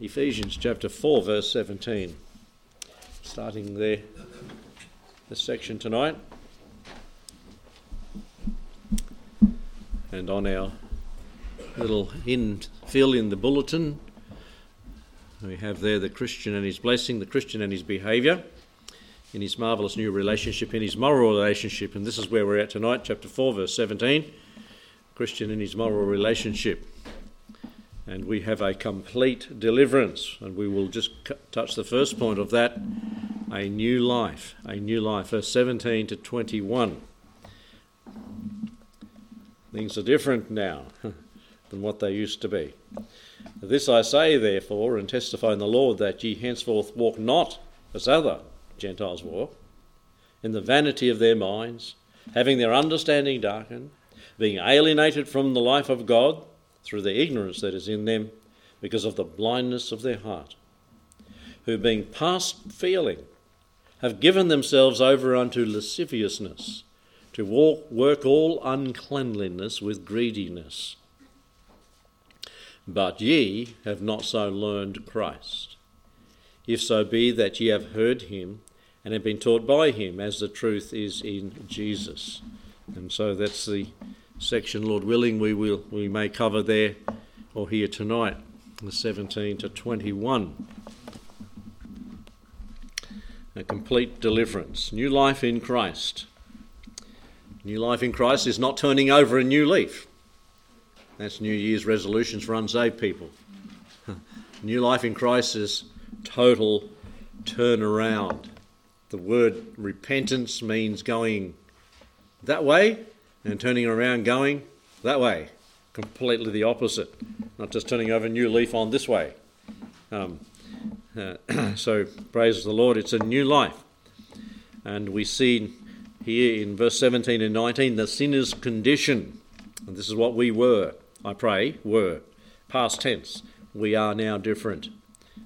Ephesians chapter 4, verse 17. Starting there, this section tonight. And on our little in, fill in the bulletin, we have there the Christian and his blessing, the Christian and his behaviour, in his marvellous new relationship, in his moral relationship. And this is where we're at tonight, chapter 4, verse 17. Christian in his moral relationship and we have a complete deliverance. And we will just touch the first point of that a new life. A new life. Verse 17 to 21. Things are different now than what they used to be. This I say, therefore, and testify in the Lord that ye henceforth walk not as other Gentiles walk, in the vanity of their minds, having their understanding darkened, being alienated from the life of God through the ignorance that is in them because of the blindness of their heart, who being past feeling have given themselves over unto lasciviousness, to walk, work all uncleanliness with greediness. But ye have not so learned Christ. If so be that ye have heard him and have been taught by him, as the truth is in Jesus. And so that's the section, Lord willing, we will we may cover there or here tonight, the 17 to 21. A complete deliverance, new life in Christ. New life in Christ is not turning over a new leaf. That's New Year's resolutions for unsaved people. New life in Christ is total turnaround. The word repentance means going that way and turning around going that way. Completely the opposite. Not just turning over a new leaf on this way. Um, uh, so, praise the Lord, it's a new life. And we see here in verse 17 and 19 the sinner's condition. And this is what we were, I pray, were. Past tense. We are now different.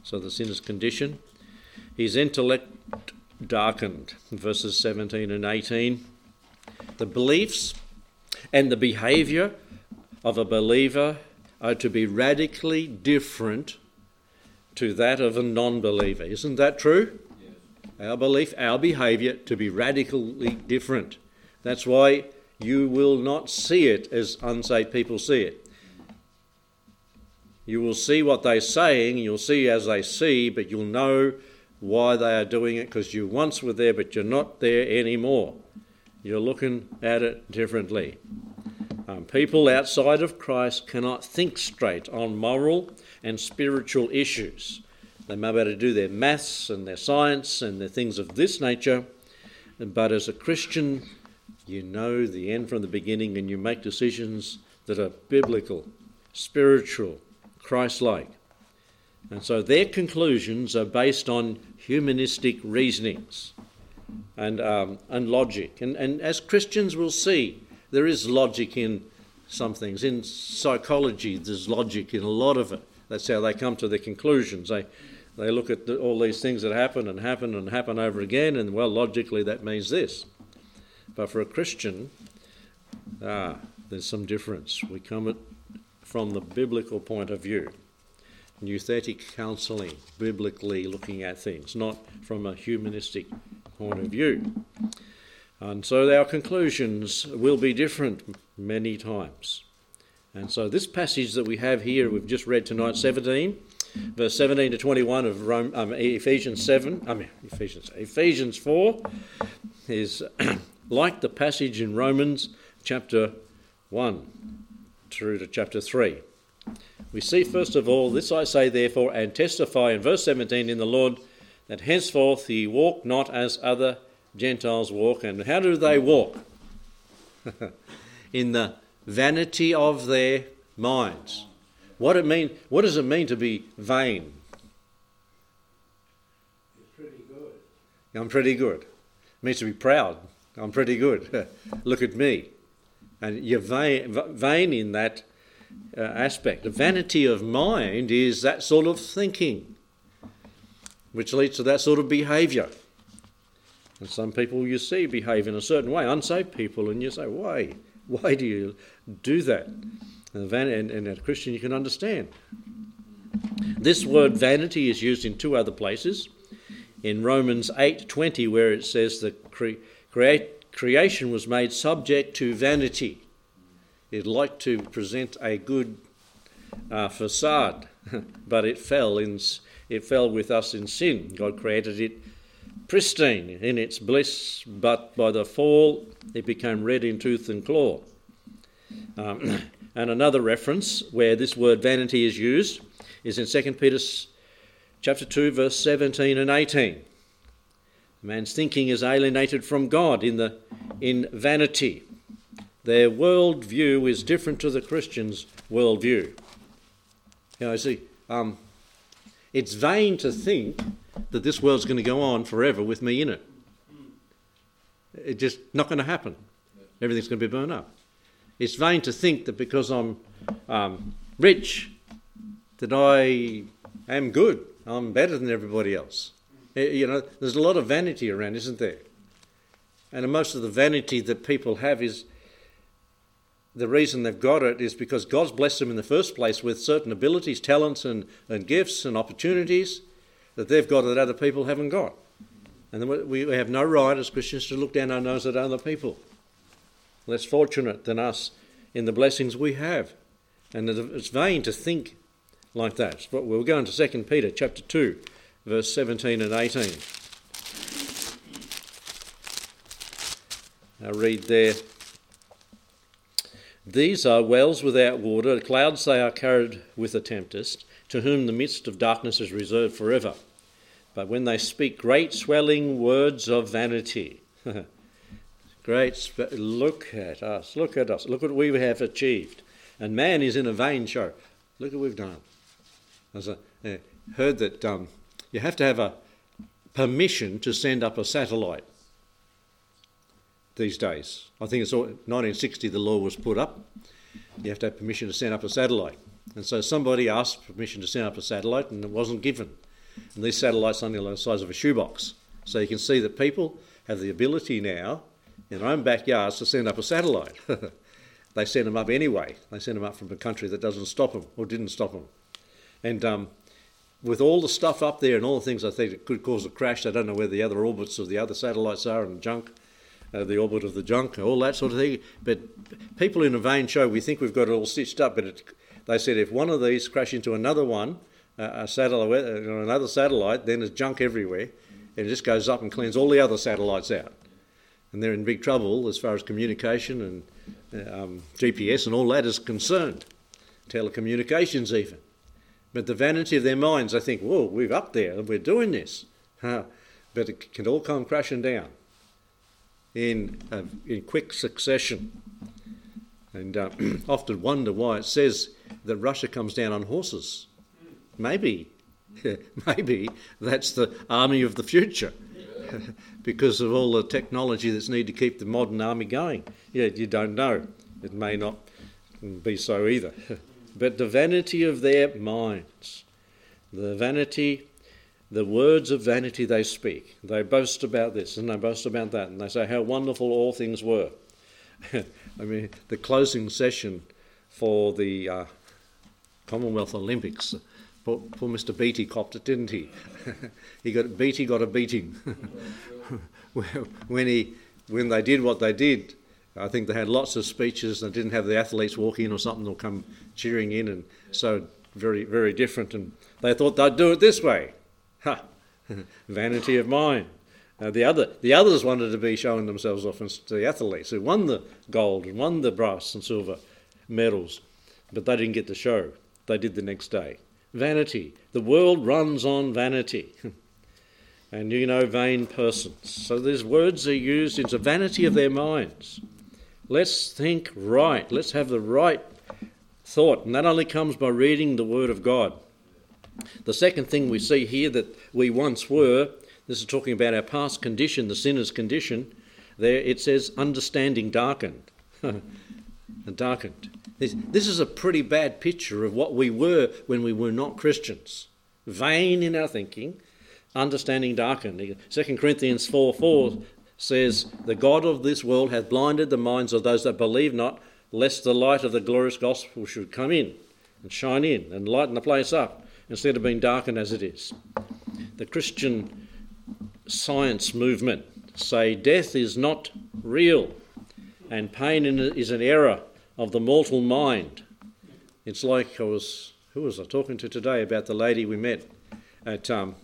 So, the sinner's condition. His intellect darkened. Verses 17 and 18. The beliefs and the behavior of a believer are to be radically different to that of a non believer. Isn't that true? Yes. Our belief, our behavior to be radically different. That's why you will not see it as unsaved people see it. You will see what they're saying, you'll see as they see, but you'll know why they are doing it because you once were there, but you're not there anymore. You're looking at it differently. Um, people outside of Christ cannot think straight on moral and spiritual issues. They may be able to do their maths and their science and their things of this nature, but as a Christian, you know the end from the beginning and you make decisions that are biblical, spiritual, Christ like. And so their conclusions are based on humanistic reasonings and, um, and logic. And, and as Christians will see, there is logic in some things. In psychology, there's logic in a lot of it. That's how they come to their conclusions. They, they look at the, all these things that happen and happen and happen over again, and well, logically, that means this. But for a Christian, ah, there's some difference. We come at, from the biblical point of view. Nouthetic counselling, biblically looking at things, not from a humanistic point of view. And so our conclusions will be different many times. And so this passage that we have here, we've just read tonight, 17, verse 17 to 21 of Rome, um, Ephesians 7, I mean, Ephesians, Ephesians 4, is like the passage in Romans chapter 1 through to chapter 3. We see, first of all, this I say therefore, and testify in verse 17 in the Lord, that henceforth he walk not as other Gentiles walk. And how do they walk? in the vanity of their minds. What it mean? What does it mean to be vain? Pretty good. I'm pretty good. It means to be proud. I'm pretty good. Look at me. And you're vain, vain in that uh, aspect. The vanity of mind is that sort of thinking, which leads to that sort of behaviour. And some people you see behave in a certain way, unsaved people, and you say, why? Why do you do that? And, and, and as a Christian, you can understand. This word vanity is used in two other places. In Romans 8:20 where it says the cre- creation was made subject to vanity. It liked to present a good uh, facade, but it fell in it fell with us in sin. God created it pristine in its bliss, but by the fall it became red in tooth and claw. Um, and another reference where this word vanity is used is in 2 Peter chapter 2 verse 17 and 18. Man's thinking is alienated from God in the in vanity. Their world view is different to the Christian's world view. You know, see, um, it's vain to think that this world's going to go on forever with me in it. It's just not going to happen. Everything's going to be burned up. It's vain to think that because I'm um, rich, that I am good. I'm better than everybody else. You know, there's a lot of vanity around, isn't there? And most of the vanity that people have is the reason they've got it is because God's blessed them in the first place with certain abilities, talents, and, and gifts and opportunities that they've got that other people haven't got. And we have no right as Christians to look down our nose at other people, less fortunate than us in the blessings we have. And it's vain to think like that. But we'll go into 2 Peter chapter 2, verse 17 and 18. I read there. These are wells without water, clouds they are carried with a tempest, to whom the midst of darkness is reserved forever. But when they speak great swelling words of vanity, great, look at us, look at us, look what we have achieved. And man is in a vain show. Look what we've done. As I heard that um, you have to have a permission to send up a satellite these days. I think it's 1960 the law was put up. You have to have permission to send up a satellite. And so somebody asked permission to send up a satellite and it wasn't given. And these satellites are only the size of a shoebox. So you can see that people have the ability now in their own backyards to send up a satellite. they send them up anyway. They send them up from a country that doesn't stop them or didn't stop them. And um, with all the stuff up there and all the things I think it could cause a crash, I don't know where the other orbits of the other satellites are and junk, uh, the orbit of the junk, all that sort of thing. But people in a vain show, we think we've got it all stitched up, but it, they said if one of these crash into another one, a satellite, uh, another satellite, then there's junk everywhere, and it just goes up and cleans all the other satellites out. And they're in big trouble as far as communication and um, GPS and all that is concerned, telecommunications even. But the vanity of their minds, they think, whoa, we're up there and we're doing this. But it can all come crashing down in, uh, in quick succession. And uh, often wonder why it says that Russia comes down on horses maybe, maybe that's the army of the future because of all the technology that's needed to keep the modern army going. Yeah, you don't know. It may not be so either. but the vanity of their minds, the vanity, the words of vanity they speak. They boast about this and they boast about that, and they say how wonderful all things were. I mean, the closing session for the uh, Commonwealth Olympics Poor, poor Mr. Beattie copped it, didn't he? he got Beattie got a beating. when he when they did what they did, I think they had lots of speeches and didn't have the athletes walk in or something or come cheering in, and so very very different. And they thought they'd do it this way. Ha! Vanity of mine. Uh, the other the others wanted to be showing themselves off to the athletes who won the gold and won the brass and silver medals, but they didn't get the show. They did the next day vanity. The world runs on vanity. and you know, vain persons. So these words are used into vanity of their minds. Let's think right. Let's have the right thought. And that only comes by reading the Word of God. The second thing we see here that we once were, this is talking about our past condition, the sinner's condition. There it says, understanding darkened. darkened. This, this is a pretty bad picture of what we were when we were not Christians. Vain in our thinking, understanding darkened. 2 Corinthians 4 4 says, The God of this world hath blinded the minds of those that believe not, lest the light of the glorious gospel should come in and shine in and lighten the place up. Instead of being darkened as it is. The Christian science movement say death is not real and pain is an error of the mortal mind. It's like I was, who was I talking to today about the lady we met at um,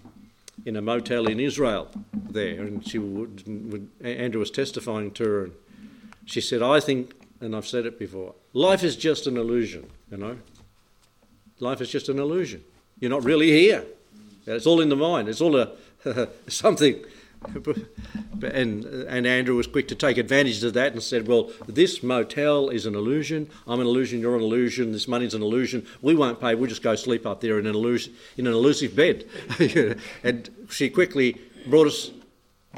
in a motel in Israel there, and she would, would, Andrew was testifying to her, and she said, "I think, and I've said it before, life is just an illusion. You know, life is just an illusion. You're not really here. It's all in the mind. It's all a something and, and Andrew was quick to take advantage of that and said, Well, this motel is an illusion. I'm an illusion. You're an illusion. This money's an illusion. We won't pay. We'll just go sleep up there in an, illusion, in an elusive bed. and she quickly brought us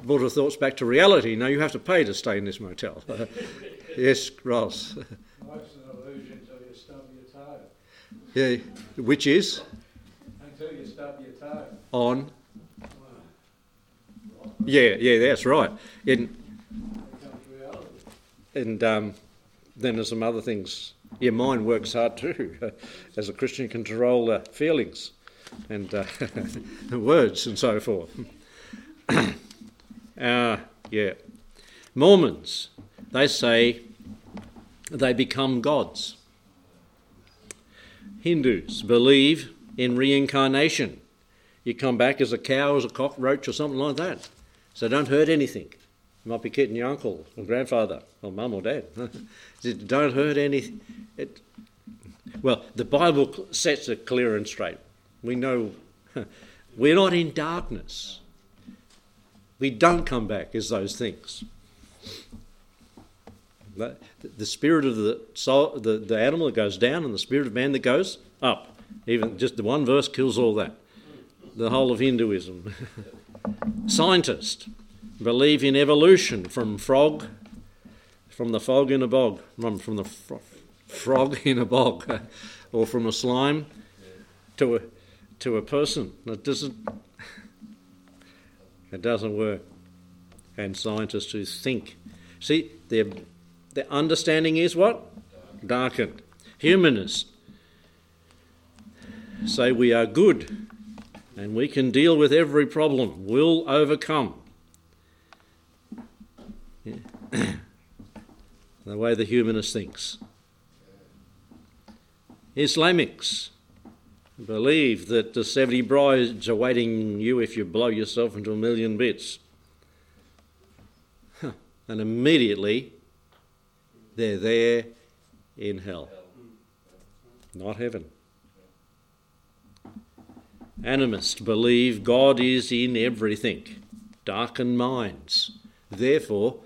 brought her thoughts back to reality. No, you have to pay to stay in this motel. yes, Ross. Life's an illusion until you stub your toe. Yeah, which is? Stub your toe. On? Yeah, yeah, that's right. And, and um, then there's some other things. Your mind works hard too. As a Christian, control uh, feelings and uh, words and so forth. uh, yeah. Mormons, they say they become gods. Hindus believe in reincarnation. You come back as a cow, as a cockroach, or something like that. So don't hurt anything. You might be kidding your uncle or grandfather or mum or dad. don't hurt anything. Well, the Bible sets it clear and straight. We know we're not in darkness. We don't come back as those things. The, the spirit of the soul, the, the animal that goes down, and the spirit of man that goes up. Even just the one verse kills all that. The whole of Hinduism. Scientists believe in evolution from frog, from the fog in a bog, from, from the fro- frog in a bog, or from a slime to a, to a person. It doesn't, it doesn't work. And scientists who think. See, their, their understanding is what? Darkened. Humanists say we are good and we can deal with every problem. We'll overcome. Yeah. the way the humanist thinks. Islamics believe that the 70 brides are waiting you if you blow yourself into a million bits. And immediately they're there in hell, not heaven. Animists believe God is in everything, darkened minds. Therefore,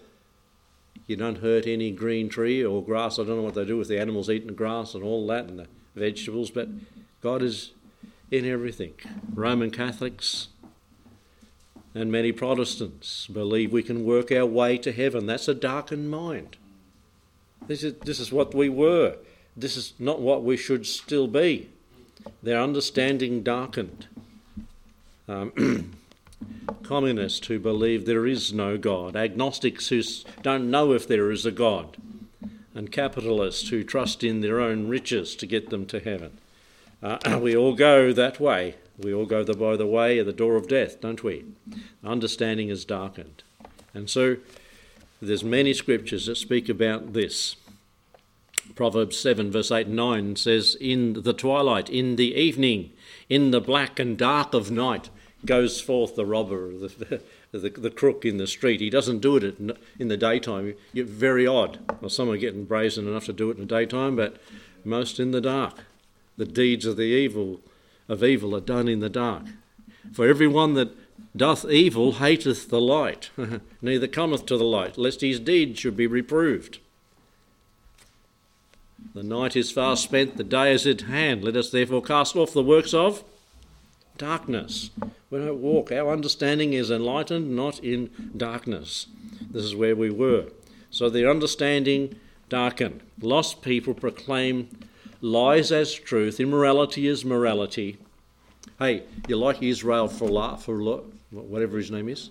you don't hurt any green tree or grass. I don't know what they do with the animals eating the grass and all that and the vegetables, but God is in everything. Roman Catholics and many Protestants believe we can work our way to heaven. That's a darkened mind. This is, this is what we were. This is not what we should still be their understanding darkened. Um, communists who believe there is no God, agnostics who don't know if there is a God, and capitalists who trust in their own riches to get them to heaven. Uh, we all go that way. We all go the, by the way of the door of death, don't we? Understanding is darkened. And so there's many scriptures that speak about this. Proverbs 7, verse 8 and 9 says, In the twilight, in the evening, in the black and dark of night, goes forth the robber, the, the, the crook in the street. He doesn't do it in the daytime. You're very odd. Well, some are getting brazen enough to do it in the daytime, but most in the dark. The deeds of the evil of evil are done in the dark. For every one that doth evil hateth the light, neither cometh to the light, lest his deeds should be reproved. The night is fast spent, the day is at hand. Let us therefore cast off the works of darkness. We don't walk. Our understanding is enlightened, not in darkness. This is where we were. So their understanding darkened. Lost people proclaim lies as truth, immorality as morality. Hey, you like Israel for, for whatever his name is?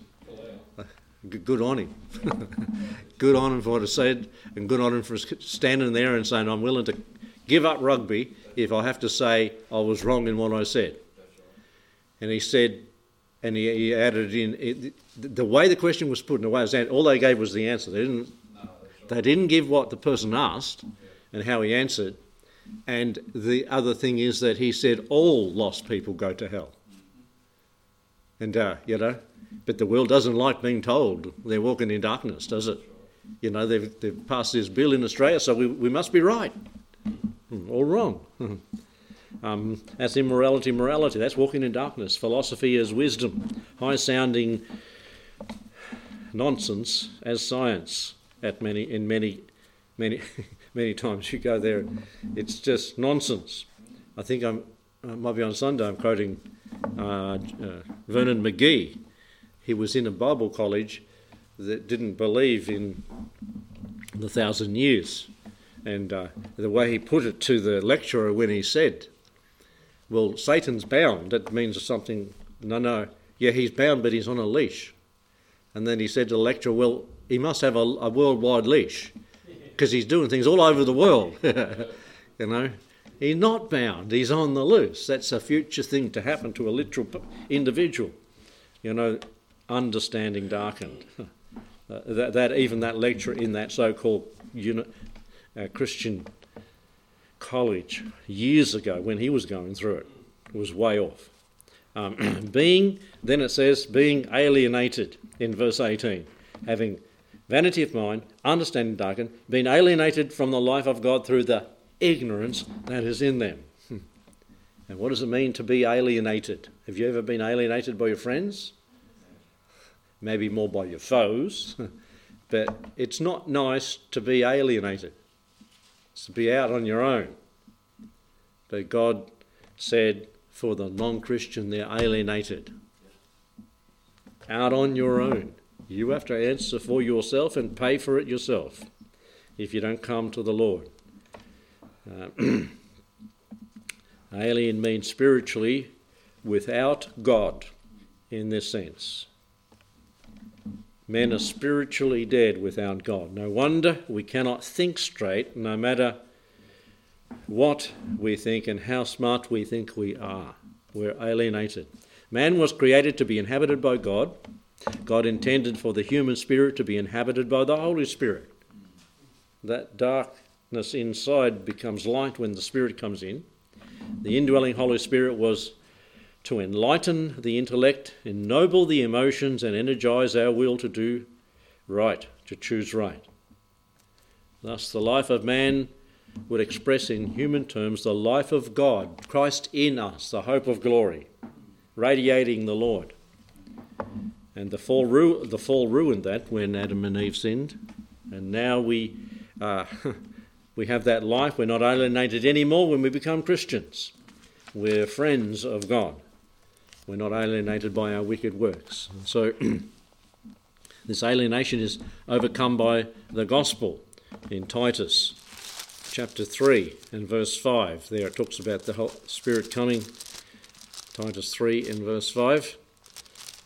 Good on him. good on him for what he said, and good on him for standing there and saying, I'm willing to give up rugby if I have to say I was wrong in what I said. And he said, and he, he added in it, the way the question was put in the way was all they gave was the answer. They didn't, they didn't give what the person asked and how he answered. And the other thing is that he said all lost people go to hell. And, uh, you know, but the world doesn't like being told they're walking in darkness, does it? You know, they've, they've passed this bill in Australia, so we, we must be right hmm, or wrong. um, that's immorality, morality. That's walking in darkness. Philosophy is wisdom, high sounding nonsense as science at many in many many many times you go there it's just nonsense i think i'm I might be on sunday i'm quoting uh, uh, vernon mcgee he was in a bible college that didn't believe in the thousand years and uh, the way he put it to the lecturer when he said well satan's bound that means something no no yeah he's bound but he's on a leash and then he said to the lecturer, Well, he must have a, a worldwide leash because he's doing things all over the world. you know, he's not bound, he's on the loose. That's a future thing to happen to a literal individual. You know, understanding darkened. uh, that, that, even that lecturer in that so called uni- uh, Christian college years ago when he was going through it was way off. Um, being, then it says, being alienated in verse 18, having vanity of mind, understanding darkened, been alienated from the life of God through the ignorance that is in them. And what does it mean to be alienated? Have you ever been alienated by your friends? Maybe more by your foes. but it's not nice to be alienated. It's to be out on your own. But God said, for the non Christian, they're alienated. Out on your own. You have to answer for yourself and pay for it yourself if you don't come to the Lord. Uh, alien means spiritually without God in this sense. Men are spiritually dead without God. No wonder we cannot think straight, no matter what we think and how smart we think we are. We're alienated. Man was created to be inhabited by God. God intended for the human spirit to be inhabited by the Holy Spirit. That darkness inside becomes light when the Spirit comes in. The indwelling Holy Spirit was to enlighten the intellect, ennoble the emotions, and energize our will to do right, to choose right. Thus, the life of man would express in human terms the life of God, Christ in us, the hope of glory, radiating the Lord. And the fall, ru- the fall ruined that when Adam and Eve sinned. And now we, uh, we have that life. We're not alienated anymore when we become Christians. We're friends of God. We're not alienated by our wicked works. so this alienation is overcome by the gospel in Titus chapter 3 and verse 5. There it talks about the Spirit coming. Titus 3 in verse 5.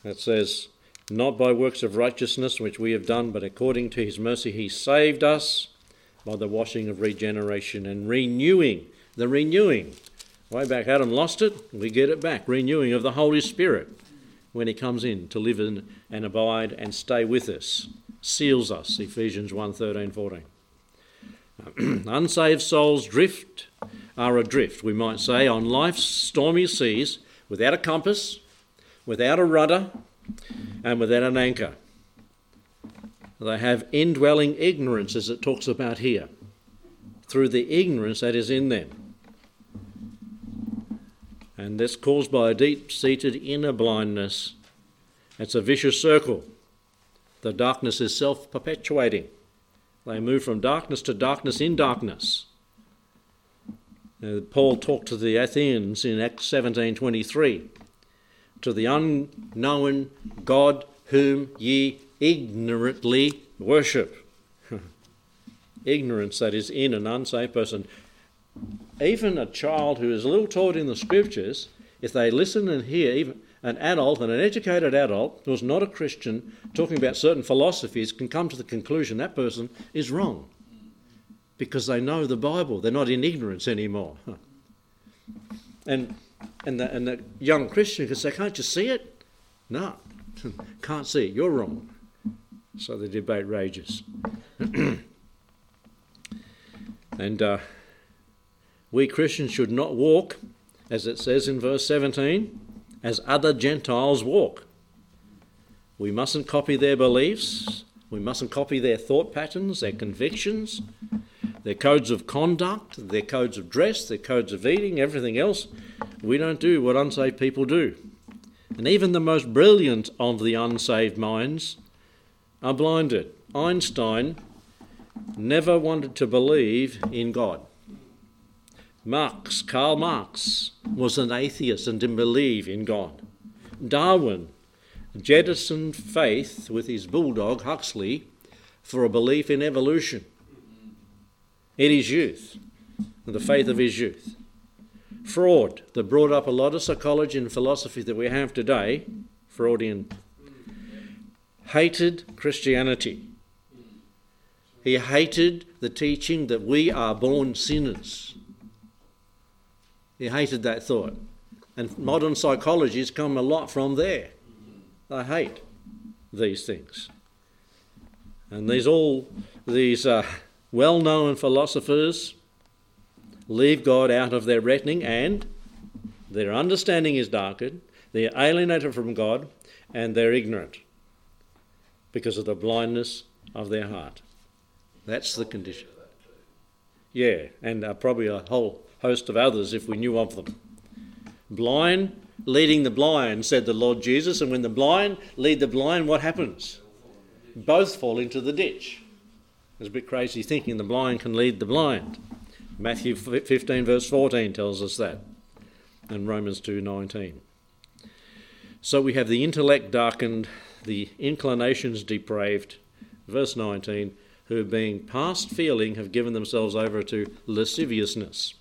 It says, Not by works of righteousness which we have done, but according to his mercy he saved us by the washing of regeneration and renewing. The renewing. Way back, Adam lost it, we get it back. Renewing of the Holy Spirit when he comes in to live in and abide and stay with us. Seals us, Ephesians 1 13, 14. Unsaved souls drift, are adrift, we might say, on life's stormy seas without a compass, without a rudder, and without an anchor. They have indwelling ignorance, as it talks about here, through the ignorance that is in them. And this caused by a deep seated inner blindness. It's a vicious circle. The darkness is self perpetuating. They move from darkness to darkness in darkness. Paul talked to the Athenians in Acts 17:23, to the unknown God whom ye ignorantly worship. Ignorance that is in an unsaved person. Even a child who is a little taught in the scriptures, if they listen and hear, even an adult and an educated adult who's not a Christian talking about certain philosophies can come to the conclusion that person is wrong because they know the Bible. They're not in ignorance anymore. And And the, and the young Christian can say, Can't you see it? No, can't see it. You're wrong. So the debate rages. and uh, we Christians should not walk, as it says in verse 17, as other Gentiles walk. We mustn't copy their beliefs. We mustn't copy their thought patterns, their convictions, their codes of conduct, their codes of dress, their codes of eating, everything else. We don't do what unsaved people do. And even the most brilliant of the unsaved minds are blinded. Einstein never wanted to believe in God. Marx, Karl Marx, was an atheist and didn't believe in God. Darwin jettisoned faith with his bulldog Huxley for a belief in evolution in his youth, the faith of his youth. Freud, that brought up a lot of psychology and philosophy that we have today, Freudian, hated Christianity. He hated the teaching that we are born sinners. He hated that thought. And modern psychology has come a lot from there. I hate these things. And these all these uh, well-known philosophers leave God out of their reckoning and their understanding is darkened, they're alienated from God, and they're ignorant because of the blindness of their heart. That's the condition. Yeah, and uh, probably a whole host of others if we knew of them. Blind leading the blind, said the Lord Jesus, and when the blind lead the blind, what happens? Both fall into the ditch. It's a bit crazy thinking the blind can lead the blind. Matthew 15, verse 14 tells us that, and Romans 2:19. So we have the intellect darkened, the inclinations depraved. Verse 19, who being past feeling have given themselves over to lasciviousness.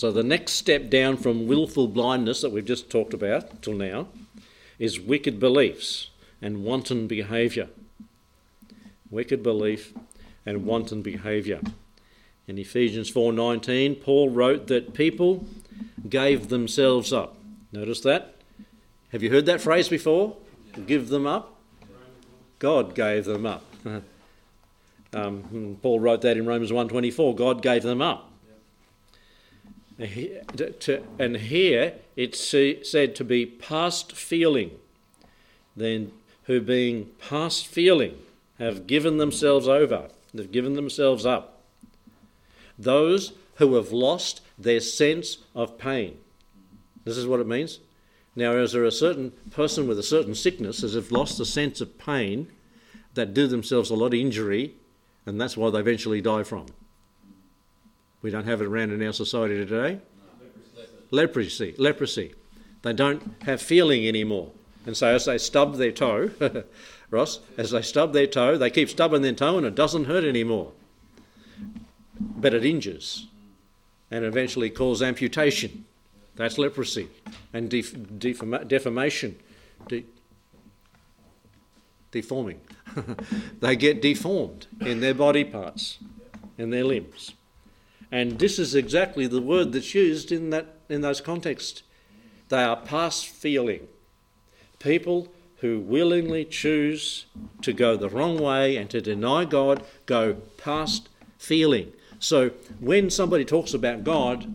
So the next step down from willful blindness that we've just talked about till now is wicked beliefs and wanton behaviour. Wicked belief and wanton behaviour. In Ephesians 4:19, Paul wrote that people gave themselves up. Notice that? Have you heard that phrase before? Give them up. God gave them up. um, Paul wrote that in Romans 1:24. God gave them up. And here it's said to be past feeling. Then, who being past feeling have given themselves over, they've given themselves up those who have lost their sense of pain. This is what it means. Now, is there a certain person with a certain sickness as if lost the sense of pain that do themselves a lot of injury, and that's why they eventually die from? We don't have it around in our society today. Leprosy, leprosy. They don't have feeling anymore. And so as they stub their toe, Ross, as they stub their toe, they keep stubbing their toe and it doesn't hurt anymore but it injures and eventually cause amputation. That's leprosy and def- defama- deformation, de- deforming. they get deformed in their body parts, in their limbs. And this is exactly the word that's used in, that, in those contexts. They are past feeling. People who willingly choose to go the wrong way and to deny God go past feeling. So when somebody talks about God,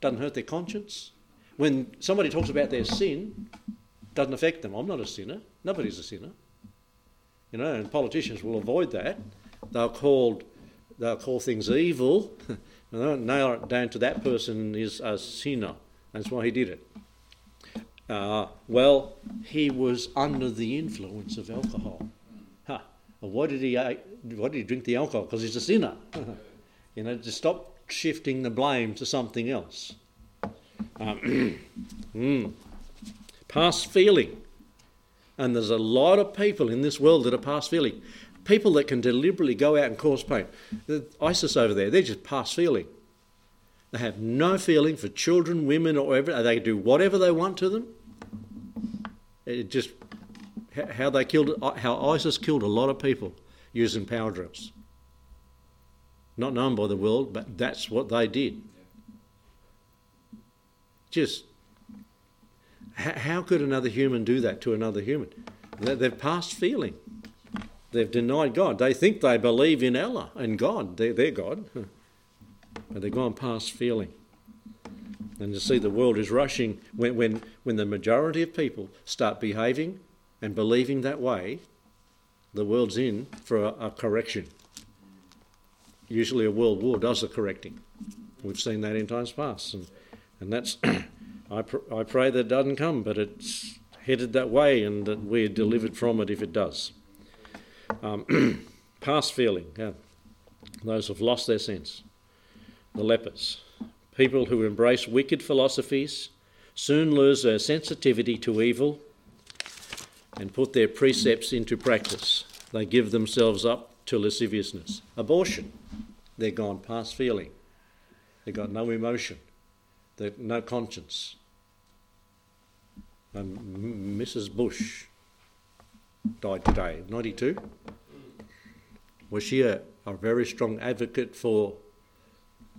doesn't hurt their conscience. When somebody talks about their sin, doesn't affect them. I'm not a sinner. Nobody's a sinner. You know, and politicians will avoid that. They'll call they'll call things evil. and nail it down to that person is a sinner. That's why he did it. Uh, well, he was under the influence of alcohol. Huh. Why did he why did he drink the alcohol? Because he's a sinner. you know, to stop shifting the blame to something else. Um, mm, past feeling. And there's a lot of people in this world that are past feeling. People that can deliberately go out and cause pain. The ISIS over there, they're just past feeling. They have no feeling for children, women, or whatever. They can do whatever they want to them. It just how they killed, uh, how ISIS killed a lot of people using power drills. Not known by the world, but that's what they did. just how could another human do that to another human? They've passed feeling. They've denied God. They think they believe in Allah and God. They're, God. But they've gone past feeling. And to see the world is rushing when, when, when the majority of people start behaving and believing that way, the world's in for a, a correction. Usually, a world war does the correcting. We've seen that in times past. And, and that's, I, pr- I pray that it doesn't come, but it's headed that way and that we're delivered from it if it does. Um, past feeling, those who've lost their sense. The lepers, people who embrace wicked philosophies, soon lose their sensitivity to evil and put their precepts into practice. They give themselves up to lasciviousness. Abortion, they're gone past feeling. They've got no emotion, they've no conscience. Mrs. Bush died today, 92. Was she a, a very strong advocate for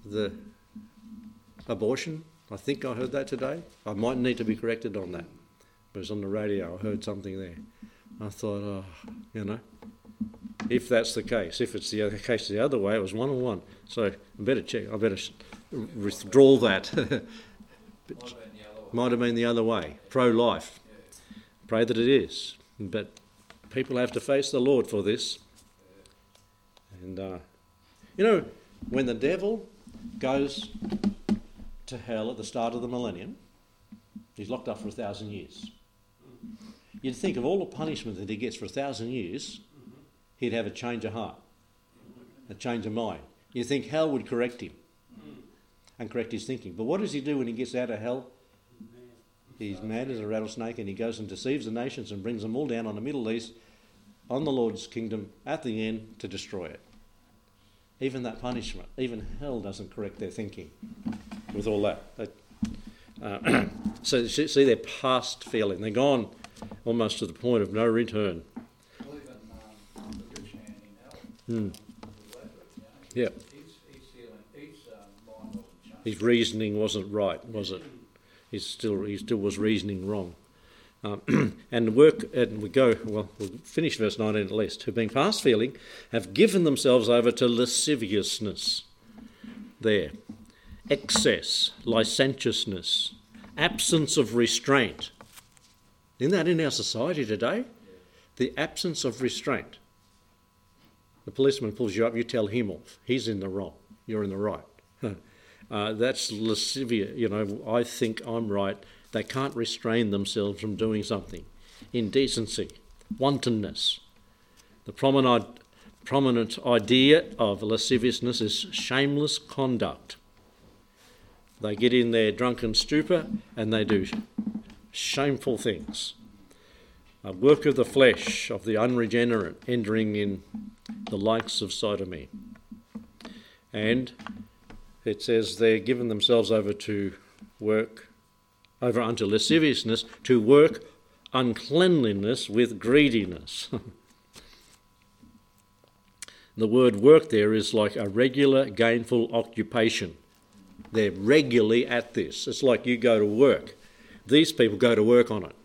the abortion? I think I heard that today. I might need to be corrected on that. But it was on the radio, I heard something there. I thought, oh, you know, if that's the case, if it's the other case the other way, it was one on one. So I better check, I better withdraw that. might have been the other way, pro life. Pray that it is. But people have to face the Lord for this. And, uh, you know, when the devil goes to hell at the start of the millennium, he's locked up for a thousand years. You'd think of all the punishment that he gets for a thousand years, he'd have a change of heart, a change of mind. You'd think hell would correct him and correct his thinking. But what does he do when he gets out of hell? He's mad as a rattlesnake and he goes and deceives the nations and brings them all down on the Middle East, on the Lord's kingdom, at the end to destroy it. Even that punishment, even hell doesn't correct their thinking with all that. uh, so see, they're past feeling. They're gone almost to the point of no return. Hmm. Yeah. His reasoning wasn't right, was it? He still he still was reasoning wrong. Um, and work and we go well we'll finish verse 19 at least. Who being past feeling have given themselves over to lasciviousness. There. Excess licentiousness absence of restraint. Isn't that in our society today? The absence of restraint. The policeman pulls you up you tell him off. He's in the wrong. You're in the right uh, that's lascivious you know i think i'm right they can't restrain themselves from doing something. Indecency, wantonness. The prominent, prominent idea of lasciviousness is shameless conduct. They get in their drunken stupor and they do shameful things. A work of the flesh, of the unregenerate, entering in the likes of sodomy. And it says they're given themselves over to work over unto lasciviousness, to work uncleanliness with greediness. the word work there is like a regular gainful occupation. They're regularly at this. It's like you go to work. These people go to work on it.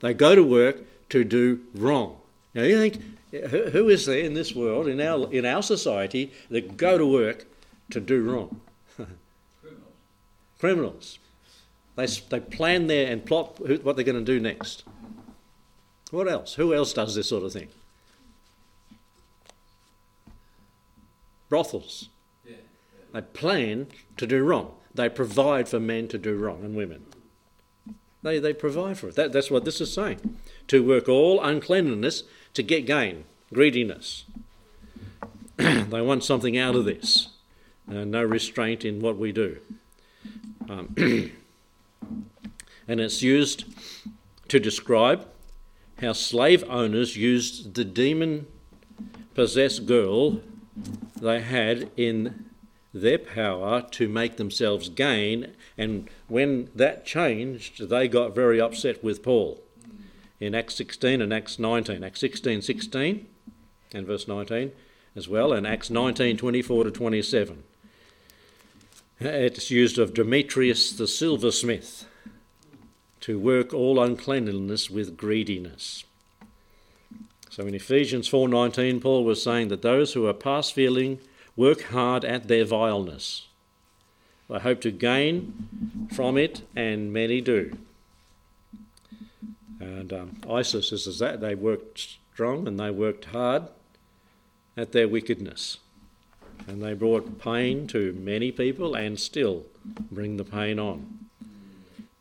They go to work to do wrong. Now you think, who is there in this world, in our, in our society, that go to work to do wrong? Criminals. They, they plan there and plot who, what they're going to do next. What else? Who else does this sort of thing? Brothels. Yeah, yeah. They plan to do wrong. They provide for men to do wrong and women. They, they provide for it. That, that's what this is saying. To work all uncleanliness to get gain, greediness. they want something out of this. Uh, no restraint in what we do. Um, and it's used to describe how slave owners used the demon possessed girl they had in their power to make themselves gain. And when that changed, they got very upset with Paul in Acts 16 and Acts 19. Acts 16 16 and verse 19 as well, and Acts 19 24 to 27. It's used of Demetrius the silversmith to work all uncleanliness with greediness. So in Ephesians 4:19 Paul was saying that those who are past feeling work hard at their vileness. They hope to gain from it and many do. And um, ISIS is that they worked strong and they worked hard at their wickedness. And they brought pain to many people and still bring the pain on.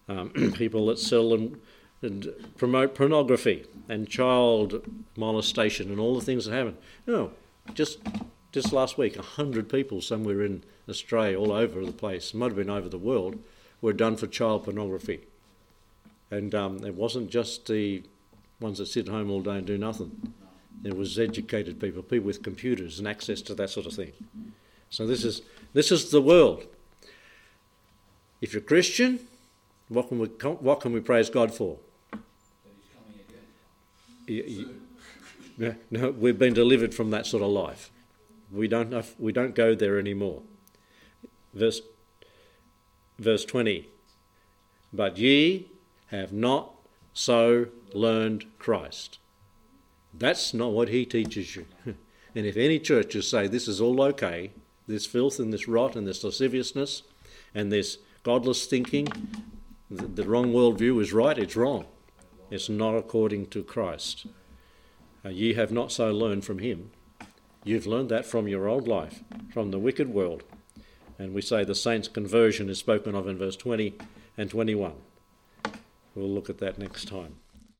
Um, people that sell and, and, promote pornography and child molestation and all the things that happen. You know, just just last week, 100 people somewhere in Australia, all over the place, might have been over the world, were done for child pornography. And um, it wasn't just the ones that sit home all day and do nothing. There was educated people, people with computers and access to that sort of thing. So this is this is the world. If you're Christian, what can we what can we praise God for? You, you, no, we've been delivered from that sort of life. We don't know, we don't go there anymore. Verse verse 20. But ye have not so learned Christ. That's not what he teaches you. and if any churches say this is all okay, this filth and this rot and this lasciviousness and this godless thinking, the, wrong worldview is right, it's wrong. It's not according to Christ. Uh, ye have not so learned from him. You've learned that from your old life, from the wicked world. And we say the saint's conversion is spoken of in verse 20 and 21. We'll look at that next time.